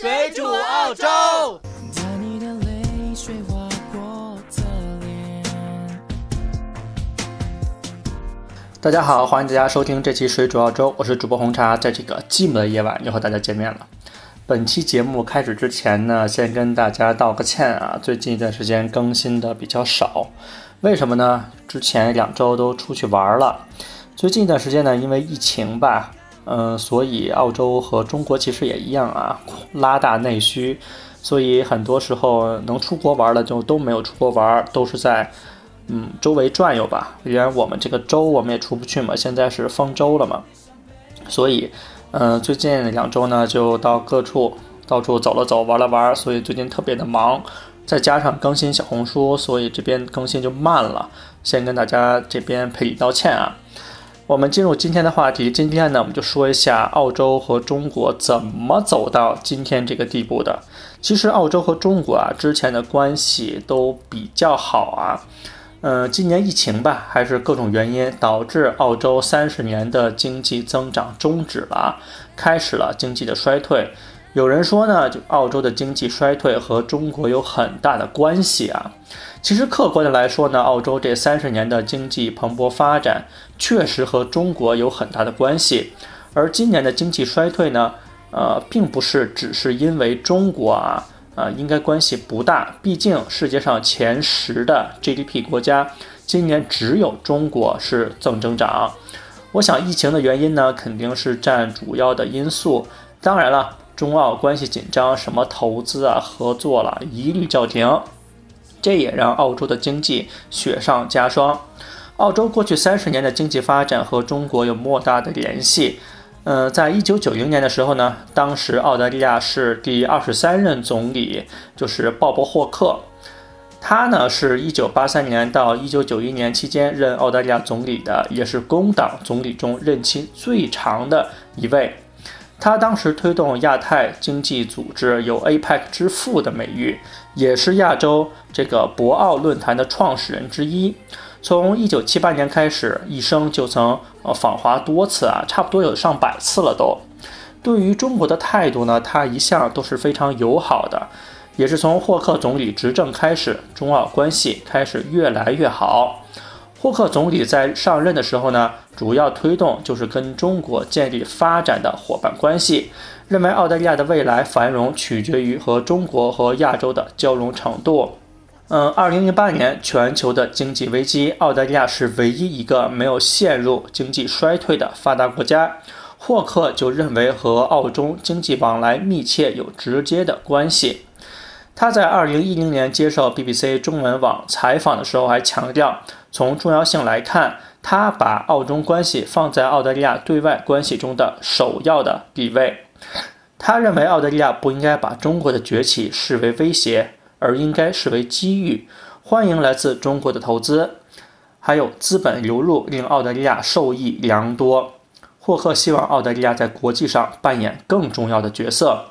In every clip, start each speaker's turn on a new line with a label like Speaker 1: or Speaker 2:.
Speaker 1: 水煮澳洲。
Speaker 2: 大家好，欢迎大家收听这期《水煮澳洲》，我是主播红茶，在这个寂寞的夜晚又和大家见面了。本期节目开始之前呢，先跟大家道个歉啊，最近一段时间更新的比较少，为什么呢？之前两周都出去玩了，最近一段时间呢，因为疫情吧，嗯、所以澳洲和中国其实也一样啊，拉大内需，所以很多时候能出国玩的就都没有出国玩，都是在嗯周围转悠吧。连我们这个州我们也出不去嘛，现在是封州了嘛，所以。嗯，最近两周呢，就到各处到处走了走，玩了玩，所以最近特别的忙，再加上更新小红书，所以这边更新就慢了。先跟大家这边赔礼道歉啊。我们进入今天的话题，今天呢，我们就说一下澳洲和中国怎么走到今天这个地步的。其实澳洲和中国啊，之前的关系都比较好啊。嗯，今年疫情吧，还是各种原因导致澳洲三十年的经济增长终止了，开始了经济的衰退。有人说呢，就澳洲的经济衰退和中国有很大的关系啊。其实客观的来说呢，澳洲这三十年的经济蓬勃发展确实和中国有很大的关系，而今年的经济衰退呢，呃，并不是只是因为中国啊。啊，应该关系不大，毕竟世界上前十的 GDP 国家，今年只有中国是正增长。我想疫情的原因呢，肯定是占主要的因素。当然了，中澳关系紧张，什么投资啊、合作了，一律叫停。这也让澳洲的经济雪上加霜。澳洲过去三十年的经济发展和中国有莫大的联系。呃，在一九九零年的时候呢，当时澳大利亚是第二十三任总理，就是鲍勃霍克。他呢是一九八三年到一九九一年期间任澳大利亚总理的，也是工党总理中任期最长的一位。他当时推动亚太经济组织有 “APEC 之父”的美誉，也是亚洲这个博鳌论坛的创始人之一。从一九七八年开始，一生就曾呃访华多次啊，差不多有上百次了都。对于中国的态度呢，他一向都是非常友好的，也是从霍克总理执政开始，中澳关系开始越来越好。霍克总理在上任的时候呢，主要推动就是跟中国建立发展的伙伴关系，认为澳大利亚的未来繁荣取决于和中国和亚洲的交融程度。嗯，二零零八年全球的经济危机，澳大利亚是唯一一个没有陷入经济衰退的发达国家。霍克就认为和澳中经济往来密切有直接的关系。他在二零一零年接受 BBC 中文网采访的时候还强调，从重要性来看，他把澳中关系放在澳大利亚对外关系中的首要的地位。他认为澳大利亚不应该把中国的崛起视为威胁。而应该视为机遇，欢迎来自中国的投资，还有资本流入，令澳大利亚受益良多。霍克希望澳大利亚在国际上扮演更重要的角色，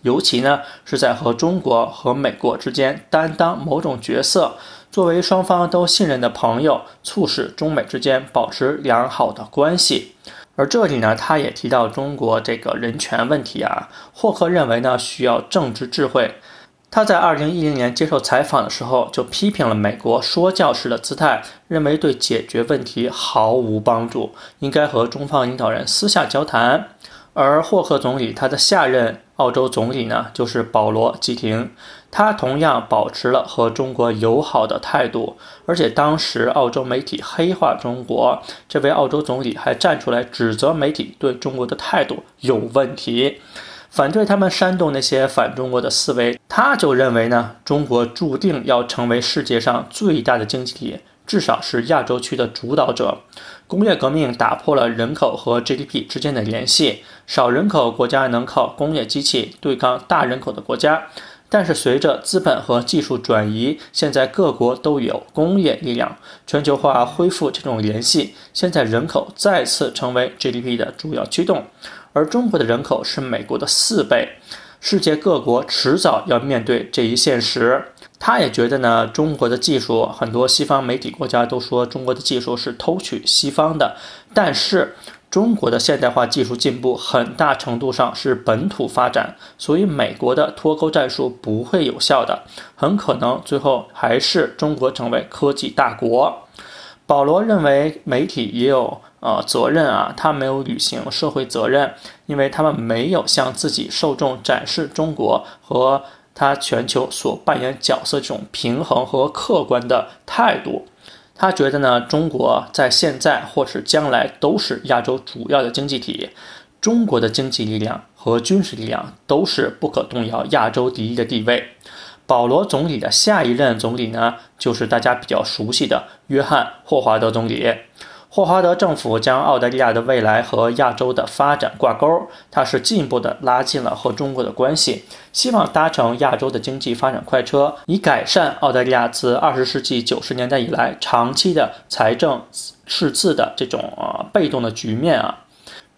Speaker 2: 尤其呢是在和中国和美国之间担当某种角色，作为双方都信任的朋友，促使中美之间保持良好的关系。而这里呢，他也提到中国这个人权问题啊，霍克认为呢需要政治智慧。他在二零一零年接受采访的时候，就批评了美国说教式的姿态，认为对解决问题毫无帮助，应该和中方领导人私下交谈。而霍克总理他的下任澳洲总理呢，就是保罗·基廷，他同样保持了和中国友好的态度，而且当时澳洲媒体黑化中国，这位澳洲总理还站出来指责媒体对中国的态度有问题。反对他们煽动那些反中国的思维，他就认为呢，中国注定要成为世界上最大的经济体，至少是亚洲区的主导者。工业革命打破了人口和 GDP 之间的联系，少人口国家能靠工业机器对抗大人口的国家，但是随着资本和技术转移，现在各国都有工业力量，全球化恢复这种联系，现在人口再次成为 GDP 的主要驱动。而中国的人口是美国的四倍，世界各国迟早要面对这一现实。他也觉得呢，中国的技术，很多西方媒体国家都说中国的技术是偷取西方的，但是中国的现代化技术进步很大程度上是本土发展，所以美国的脱钩战术不会有效的，很可能最后还是中国成为科技大国。保罗认为媒体也有呃责任啊，他没有履行社会责任，因为他们没有向自己受众展示中国和他全球所扮演角色这种平衡和客观的态度。他觉得呢，中国在现在或是将来都是亚洲主要的经济体，中国的经济力量和军事力量都是不可动摇亚洲第一的地位。保罗总理的下一任总理呢，就是大家比较熟悉的约翰霍华德总理。霍华德政府将澳大利亚的未来和亚洲的发展挂钩，它是进一步的拉近了和中国的关系，希望搭乘亚洲的经济发展快车，以改善澳大利亚自二十世纪九十年代以来长期的财政赤字的这种呃被动的局面啊。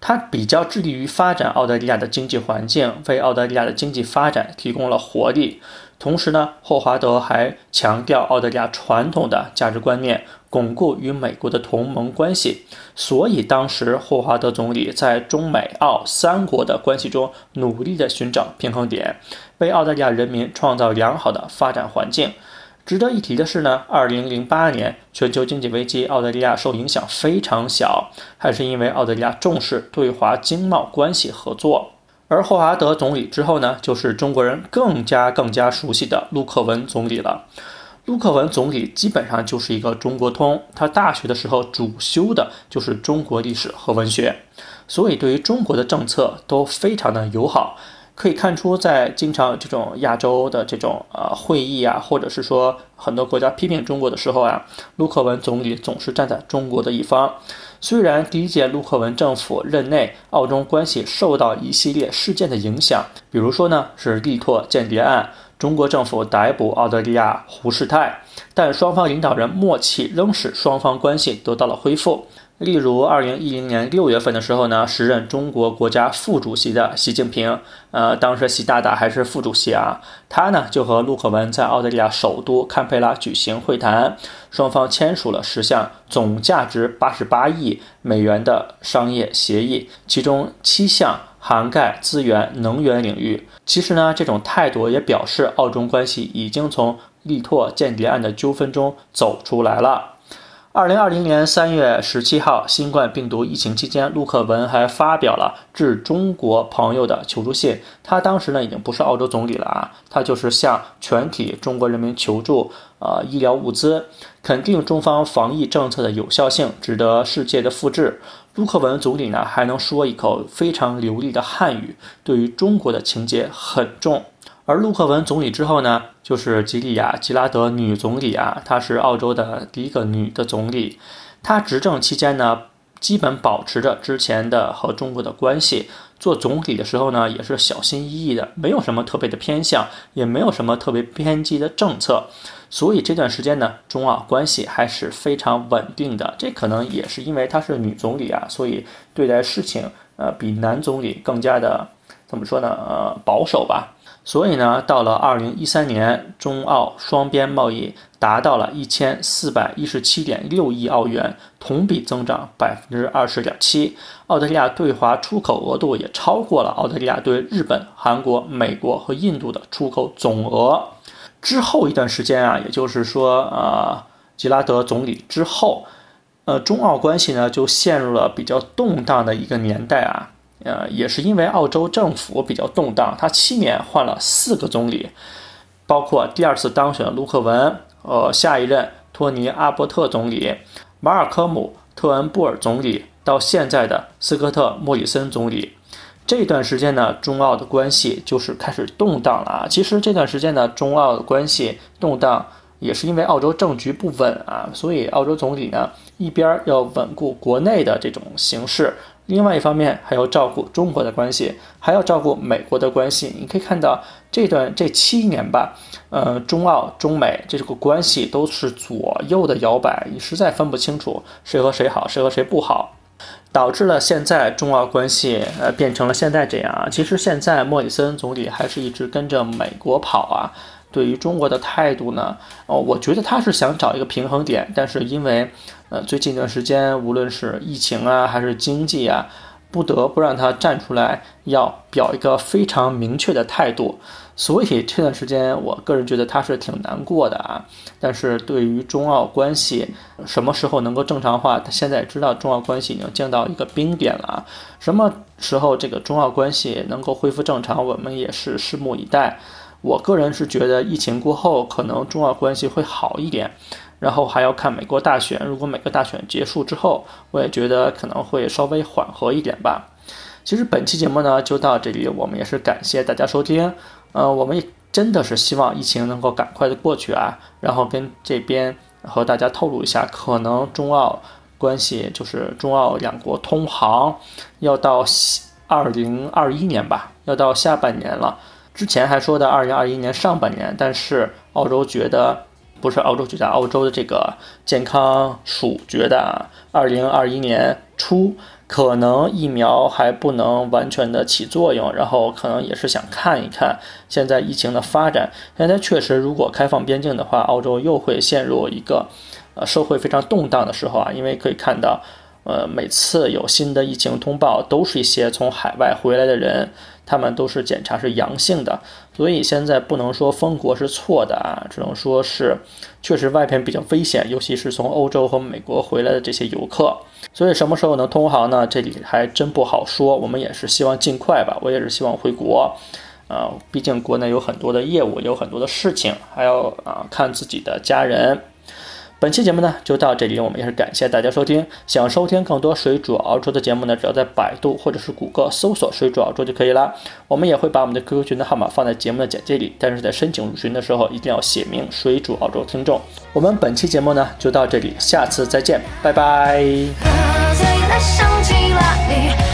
Speaker 2: 它比较致力于发展澳大利亚的经济环境，为澳大利亚的经济发展提供了活力。同时呢，霍华德还强调澳大利亚传统的价值观念，巩固与美国的同盟关系。所以，当时霍华德总理在中美澳三国的关系中，努力地寻找平衡点，为澳大利亚人民创造良好的发展环境。值得一提的是呢，二零零八年全球经济危机，澳大利亚受影响非常小，还是因为澳大利亚重视对华经贸关系合作。而霍华德总理之后呢，就是中国人更加更加熟悉的陆克文总理了。陆克文总理基本上就是一个中国通，他大学的时候主修的就是中国历史和文学，所以对于中国的政策都非常的友好。可以看出，在经常这种亚洲的这种呃会议啊，或者是说很多国家批评中国的时候啊，陆克文总理总是站在中国的一方。虽然第一届陆克文政府任内，澳中关系受到一系列事件的影响，比如说呢是力拓间谍案，中国政府逮捕澳大利亚胡世泰，但双方领导人默契仍使双方关系得到了恢复。例如，二零一零年六月份的时候呢，时任中国国家副主席的习近平，呃，当时习大大还是副主席啊，他呢就和陆克文在澳大利亚首都堪培拉举行会谈，双方签署了十项总价值八十八亿美元的商业协议，其中七项涵盖资源、能源领域。其实呢，这种态度也表示澳中关系已经从力拓间谍案的纠纷中走出来了。二零二零年三月十七号，新冠病毒疫情期间，陆克文还发表了致中国朋友的求助信。他当时呢已经不是澳洲总理了啊，他就是向全体中国人民求助，呃，医疗物资，肯定中方防疫政策的有效性，值得世界的复制。陆克文总理呢还能说一口非常流利的汉语，对于中国的情结很重。而陆克文总理之后呢，就是吉利亚·吉拉德女总理啊，她是澳洲的第一个女的总理。她执政期间呢，基本保持着之前的和中国的关系。做总理的时候呢，也是小心翼翼的，没有什么特别的偏向，也没有什么特别偏激的政策。所以这段时间呢，中澳关系还是非常稳定的。这可能也是因为她是女总理啊，所以对待事情呃比男总理更加的怎么说呢？呃，保守吧。所以呢，到了二零一三年，中澳双边贸易达到了一千四百一十七点六亿澳元，同比增长百分之二十点七。澳大利亚对华出口额度也超过了澳大利亚对日本、韩国、美国和印度的出口总额。之后一段时间啊，也就是说，呃，吉拉德总理之后，呃，中澳关系呢就陷入了比较动荡的一个年代啊。呃，也是因为澳洲政府比较动荡，他七年换了四个总理，包括第二次当选的卢克文，呃，下一任托尼阿伯特总理，马尔科姆特恩布尔总理，到现在的斯科特莫里森总理。这段时间呢，中澳的关系就是开始动荡了啊。其实这段时间呢，中澳的关系动荡，也是因为澳洲政局不稳啊，所以澳洲总理呢，一边要稳固国内的这种形势。另外一方面还要照顾中国的关系，还要照顾美国的关系。你可以看到这段这七年吧，呃，中澳、中美这个关系都是左右的摇摆，你实在分不清楚谁和谁好，谁和谁不好，导致了现在中澳关系呃变成了现在这样啊。其实现在莫里森总理还是一直跟着美国跑啊，对于中国的态度呢，哦，我觉得他是想找一个平衡点，但是因为呃最近一段时间，无论是疫情啊还是经济啊。不得不让他站出来，要表一个非常明确的态度。所以这段时间，我个人觉得他是挺难过的啊。但是对于中澳关系什么时候能够正常化，他现在知道中澳关系已经降到一个冰点了啊。什么时候这个中澳关系能够恢复正常，我们也是拭目以待。我个人是觉得疫情过后，可能中澳关系会好一点。然后还要看美国大选，如果美国大选结束之后，我也觉得可能会稍微缓和一点吧。其实本期节目呢就到这里，我们也是感谢大家收听。呃，我们也真的是希望疫情能够赶快的过去啊，然后跟这边和大家透露一下，可能中澳关系就是中澳两国通航要到二零二一年吧，要到下半年了。之前还说的二零二一年上半年，但是澳洲觉得。不是澳洲觉得，澳洲的这个健康署觉得啊，二零二一年初可能疫苗还不能完全的起作用，然后可能也是想看一看现在疫情的发展。现在确实，如果开放边境的话，澳洲又会陷入一个呃社会非常动荡的时候啊，因为可以看到，呃，每次有新的疫情通报，都是一些从海外回来的人。他们都是检查是阳性的，所以现在不能说封国是错的啊，只能说是确实外边比较危险，尤其是从欧洲和美国回来的这些游客。所以什么时候能通航呢？这里还真不好说。我们也是希望尽快吧，我也是希望回国，啊，毕竟国内有很多的业务，有很多的事情，还要啊看自己的家人。本期节目呢就到这里，我们也是感谢大家收听。想收听更多水煮熬粥的节目呢，只要在百度或者是谷歌搜索“水煮熬粥”就可以了。我们也会把我们的 QQ 群的号码放在节目的简介里，但是在申请入群的时候一定要写明“水煮熬粥听众”。我们本期节目呢就到这里，下次再见，拜拜。
Speaker 1: 喝醉了，想起了你。